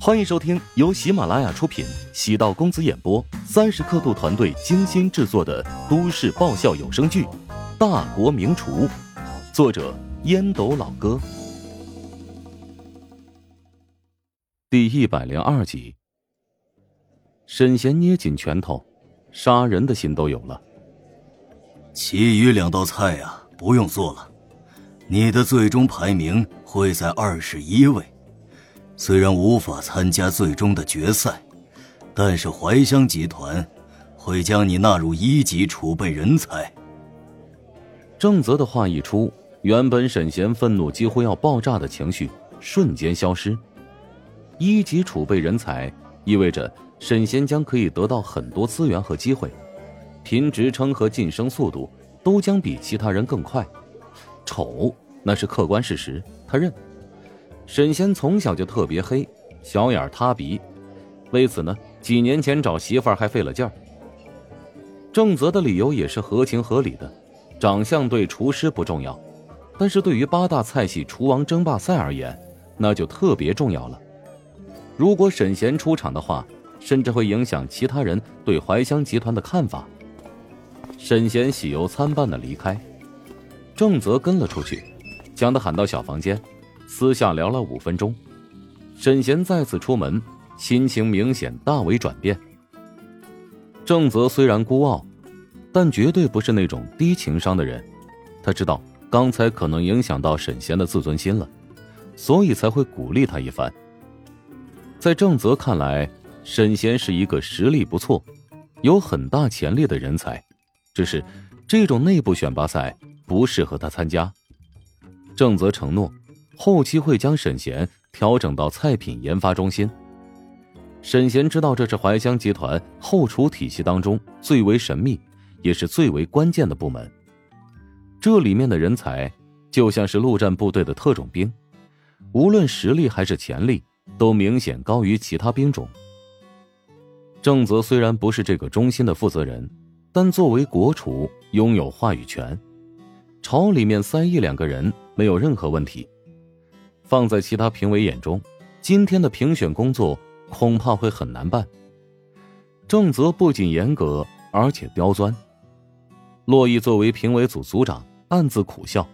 欢迎收听由喜马拉雅出品、喜道公子演播、三十刻度团队精心制作的都市爆笑有声剧《大国名厨》，作者烟斗老哥，第一百零二集。沈贤捏紧拳头，杀人的心都有了。其余两道菜呀，不用做了，你的最终排名会在二十一位。虽然无法参加最终的决赛，但是怀香集团会将你纳入一级储备人才。郑泽的话一出，原本沈贤愤怒几乎要爆炸的情绪瞬间消失。一级储备人才意味着沈贤将可以得到很多资源和机会，凭职称和晋升速度都将比其他人更快。丑那是客观事实，他认。沈仙从小就特别黑，小眼塌鼻，为此呢，几年前找媳妇儿还费了劲儿。郑泽的理由也是合情合理的，长相对厨师不重要，但是对于八大菜系厨王争霸赛而言，那就特别重要了。如果沈贤出场的话，甚至会影响其他人对怀香集团的看法。沈贤喜忧参半的离开，郑泽跟了出去，将他喊到小房间。私下聊了五分钟，沈贤再次出门，心情明显大为转变。郑泽虽然孤傲，但绝对不是那种低情商的人。他知道刚才可能影响到沈贤的自尊心了，所以才会鼓励他一番。在郑泽看来，沈贤是一个实力不错、有很大潜力的人才，只是这种内部选拔赛不适合他参加。郑泽承诺。后期会将沈贤调整到菜品研发中心。沈贤知道这是怀香集团后厨体系当中最为神秘，也是最为关键的部门。这里面的人才就像是陆战部队的特种兵，无论实力还是潜力，都明显高于其他兵种。郑泽虽然不是这个中心的负责人，但作为国厨拥有话语权，朝里面塞一两个人没有任何问题。放在其他评委眼中，今天的评选工作恐怕会很难办。郑泽不仅严格，而且刁钻。洛毅作为评委组组长，暗自苦笑。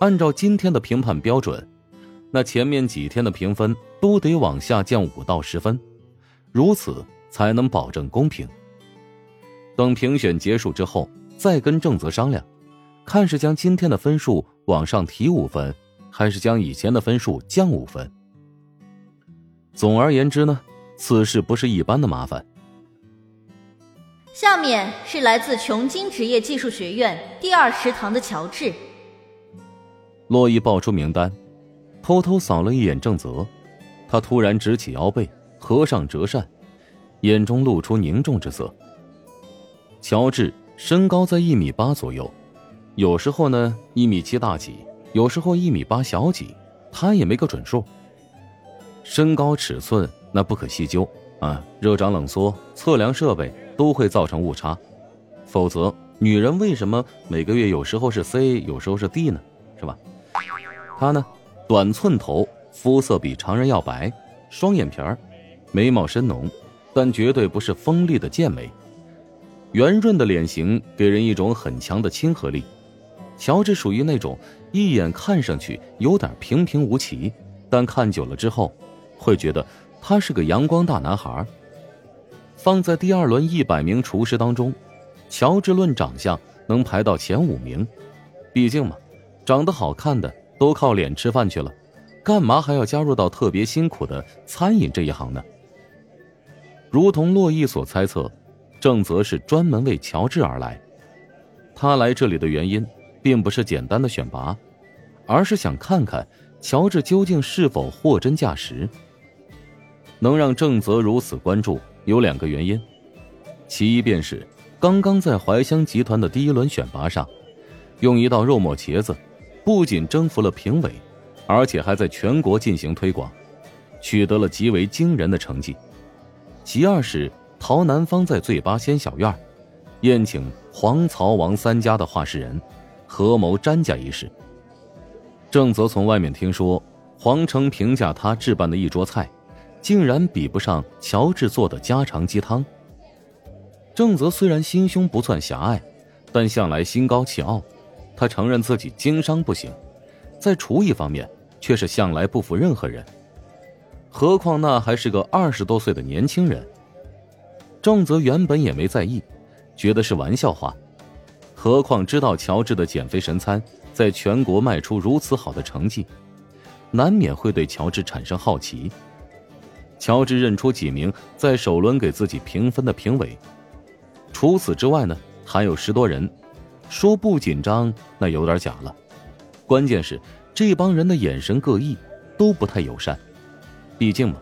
按照今天的评判标准，那前面几天的评分都得往下降五到十分，如此才能保证公平。等评选结束之后，再跟郑泽商量，看是将今天的分数往上提五分。还是将以前的分数降五分。总而言之呢，此事不是一般的麻烦。下面是来自琼金职业技术学院第二食堂的乔治。洛伊报出名单，偷偷扫了一眼郑泽，他突然直起腰背，合上折扇，眼中露出凝重之色。乔治身高在一米八左右，有时候呢一米七大几。有时候一米八小几，他也没个准数。身高尺寸那不可细究啊，热胀冷缩测量设备都会造成误差。否则，女人为什么每个月有时候是 C，有时候是 D 呢？是吧？他呢，短寸头，肤色比常人要白，双眼皮儿，眉毛深浓，但绝对不是锋利的剑眉。圆润的脸型给人一种很强的亲和力。乔治属于那种一眼看上去有点平平无奇，但看久了之后，会觉得他是个阳光大男孩。放在第二轮一百名厨师当中，乔治论长相能排到前五名。毕竟嘛，长得好看的都靠脸吃饭去了，干嘛还要加入到特别辛苦的餐饮这一行呢？如同洛伊所猜测，郑泽是专门为乔治而来。他来这里的原因。并不是简单的选拔，而是想看看乔治究竟是否货真价实。能让郑泽如此关注有两个原因，其一便是刚刚在怀香集团的第一轮选拔上，用一道肉末茄子，不仅征服了评委，而且还在全国进行推广，取得了极为惊人的成绩。其二是陶南方在醉八仙小院宴请黄曹王三家的画事人。合谋詹家一事。郑泽从外面听说，黄成评价他置办的一桌菜，竟然比不上乔治做的家常鸡汤。郑泽虽然心胸不算狭隘，但向来心高气傲。他承认自己经商不行，在厨艺方面却是向来不服任何人。何况那还是个二十多岁的年轻人。郑泽原本也没在意，觉得是玩笑话。何况知道乔治的减肥神餐在全国卖出如此好的成绩，难免会对乔治产生好奇。乔治认出几名在首轮给自己评分的评委，除此之外呢，还有十多人。说不紧张，那有点假了。关键是这帮人的眼神各异，都不太友善。毕竟嘛，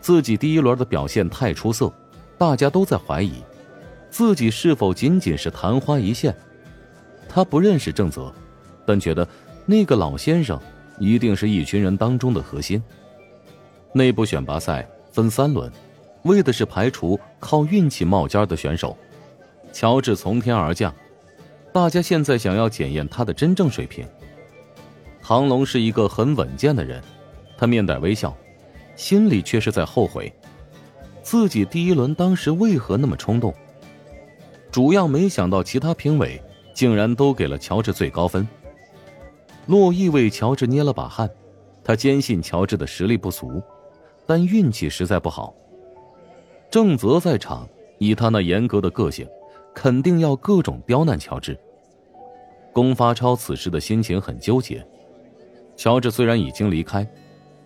自己第一轮的表现太出色，大家都在怀疑自己是否仅仅是昙花一现。他不认识郑泽，但觉得那个老先生一定是一群人当中的核心。内部选拔赛分三轮，为的是排除靠运气冒尖的选手。乔治从天而降。大家现在想要检验他的真正水平。唐龙是一个很稳健的人，他面带微笑，心里却是在后悔，自己第一轮当时为何那么冲动。主要没想到其他评委竟然都给了乔治最高分。洛伊为乔治捏了把汗，他坚信乔治的实力不俗，但运气实在不好。郑泽在场，以他那严格的个性。肯定要各种刁难乔治。龚发超此时的心情很纠结。乔治虽然已经离开，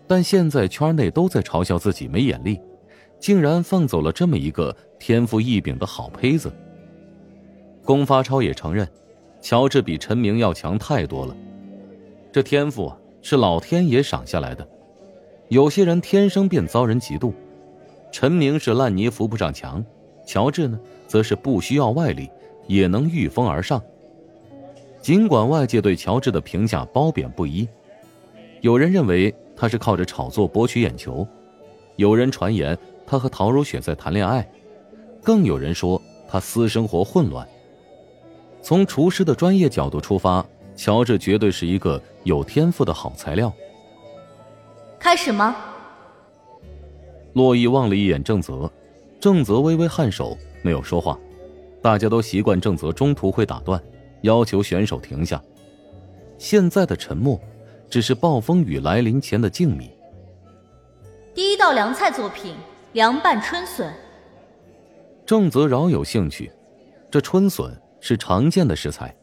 但现在圈内都在嘲笑自己没眼力，竟然放走了这么一个天赋异禀的好胚子。龚发超也承认，乔治比陈明要强太多了。这天赋是老天爷赏下来的，有些人天生便遭人嫉妒。陈明是烂泥扶不上墙。乔治呢，则是不需要外力也能御风而上。尽管外界对乔治的评价褒贬不一，有人认为他是靠着炒作博取眼球，有人传言他和陶如雪在谈恋爱，更有人说他私生活混乱。从厨师的专业角度出发，乔治绝对是一个有天赋的好材料。开始吗？洛伊望了一眼郑泽。郑泽微微颔首，没有说话。大家都习惯郑泽中途会打断，要求选手停下。现在的沉默，只是暴风雨来临前的静谧。第一道凉菜作品：凉拌春笋。郑泽饶有兴趣。这春笋是常见的食材，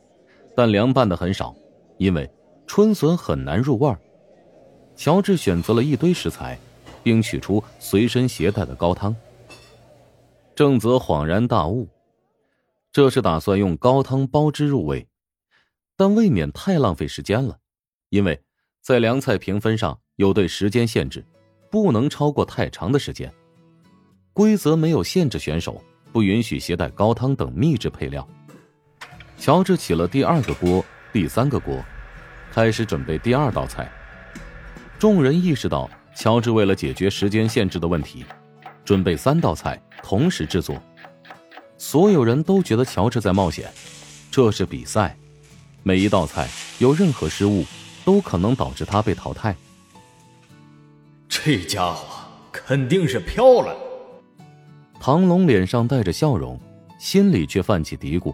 但凉拌的很少，因为春笋很难入味儿。乔治选择了一堆食材，并取出随身携带的高汤。郑泽恍然大悟，这是打算用高汤包汁入味，但未免太浪费时间了，因为在凉菜评分上有对时间限制，不能超过太长的时间。规则没有限制选手不允许携带高汤等秘制配料。乔治起了第二个锅、第三个锅，开始准备第二道菜。众人意识到乔治为了解决时间限制的问题，准备三道菜。同时制作，所有人都觉得乔治在冒险。这是比赛，每一道菜有任何失误，都可能导致他被淘汰。这家伙肯定是飘了。唐龙脸上带着笑容，心里却泛起嘀咕：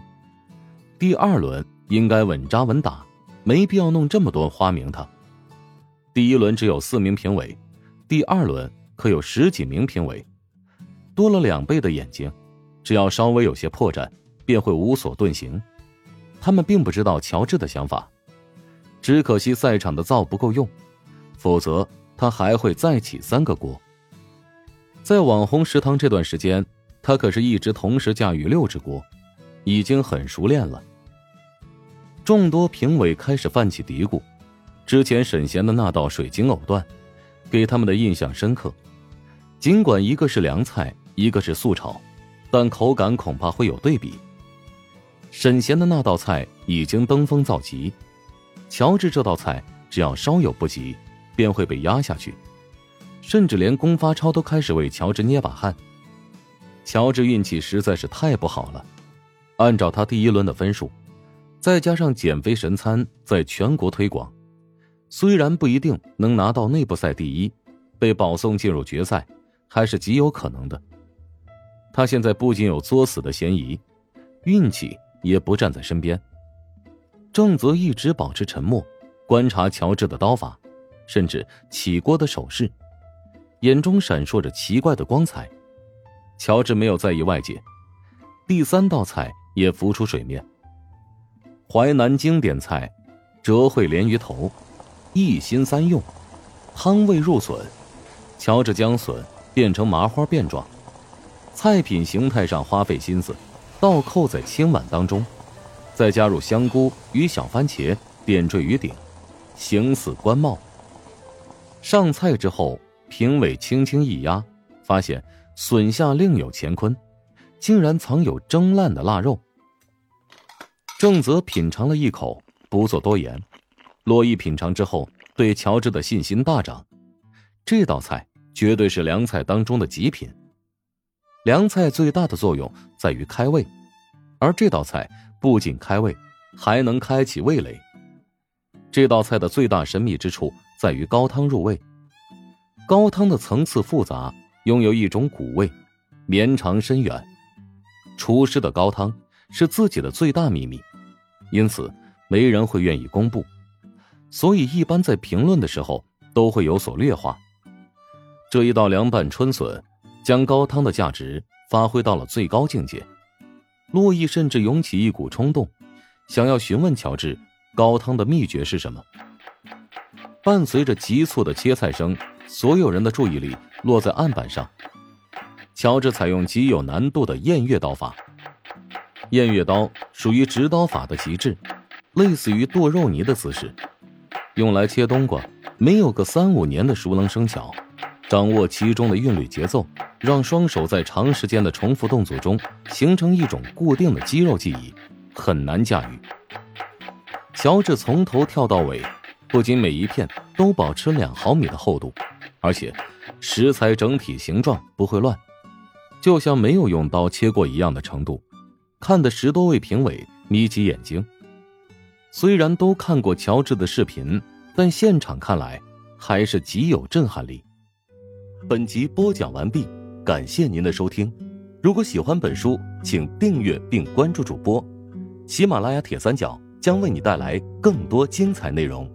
第二轮应该稳扎稳打，没必要弄这么多花名堂。第一轮只有四名评委，第二轮可有十几名评委。多了两倍的眼睛，只要稍微有些破绽，便会无所遁形。他们并不知道乔治的想法，只可惜赛场的灶不够用，否则他还会再起三个锅。在网红食堂这段时间，他可是一直同时驾驭六只锅，已经很熟练了。众多评委开始泛起嘀咕，之前沈贤的那道水晶藕段，给他们的印象深刻。尽管一个是凉菜。一个是素炒，但口感恐怕会有对比。沈贤的那道菜已经登峰造极，乔治这道菜只要稍有不及，便会被压下去。甚至连龚发超都开始为乔治捏把汗。乔治运气实在是太不好了，按照他第一轮的分数，再加上减肥神餐在全国推广，虽然不一定能拿到内部赛第一，被保送进入决赛。还是极有可能的。他现在不仅有作死的嫌疑，运气也不站在身边。正则一直保持沉默，观察乔治的刀法，甚至起锅的手势，眼中闪烁着奇怪的光彩。乔治没有在意外界。第三道菜也浮出水面。淮南经典菜，折烩鲢鱼头，一心三用，汤味入笋。乔治将笋变成麻花辫状，菜品形态上花费心思，倒扣在青碗当中，再加入香菇与小番茄点缀于顶，形似官帽。上菜之后，评委轻轻一压，发现笋下另有乾坤。竟然藏有蒸烂的腊肉。正则品尝了一口，不做多言。洛伊品尝之后，对乔治的信心大涨。这道菜绝对是凉菜当中的极品。凉菜最大的作用在于开胃，而这道菜不仅开胃，还能开启味蕾。这道菜的最大神秘之处在于高汤入味，高汤的层次复杂，拥有一种古味，绵长深远。厨师的高汤是自己的最大秘密，因此没人会愿意公布，所以一般在评论的时候都会有所略化。这一道凉拌春笋，将高汤的价值发挥到了最高境界。洛伊甚至涌起一股冲动，想要询问乔治高汤的秘诀是什么。伴随着急促的切菜声，所有人的注意力落在案板上。乔治采用极有难度的偃月刀法。偃月刀属于直刀法的极致，类似于剁肉泥的姿势，用来切冬瓜，没有个三五年的熟能生巧。掌握其中的韵律节奏，让双手在长时间的重复动作中形成一种固定的肌肉记忆，很难驾驭。乔治从头跳到尾，不仅每一片都保持两毫米的厚度，而且食材整体形状不会乱。就像没有用刀切过一样的程度，看的十多位评委眯起眼睛。虽然都看过乔治的视频，但现场看来还是极有震撼力。本集播讲完毕，感谢您的收听。如果喜欢本书，请订阅并关注主播。喜马拉雅铁三角将为你带来更多精彩内容。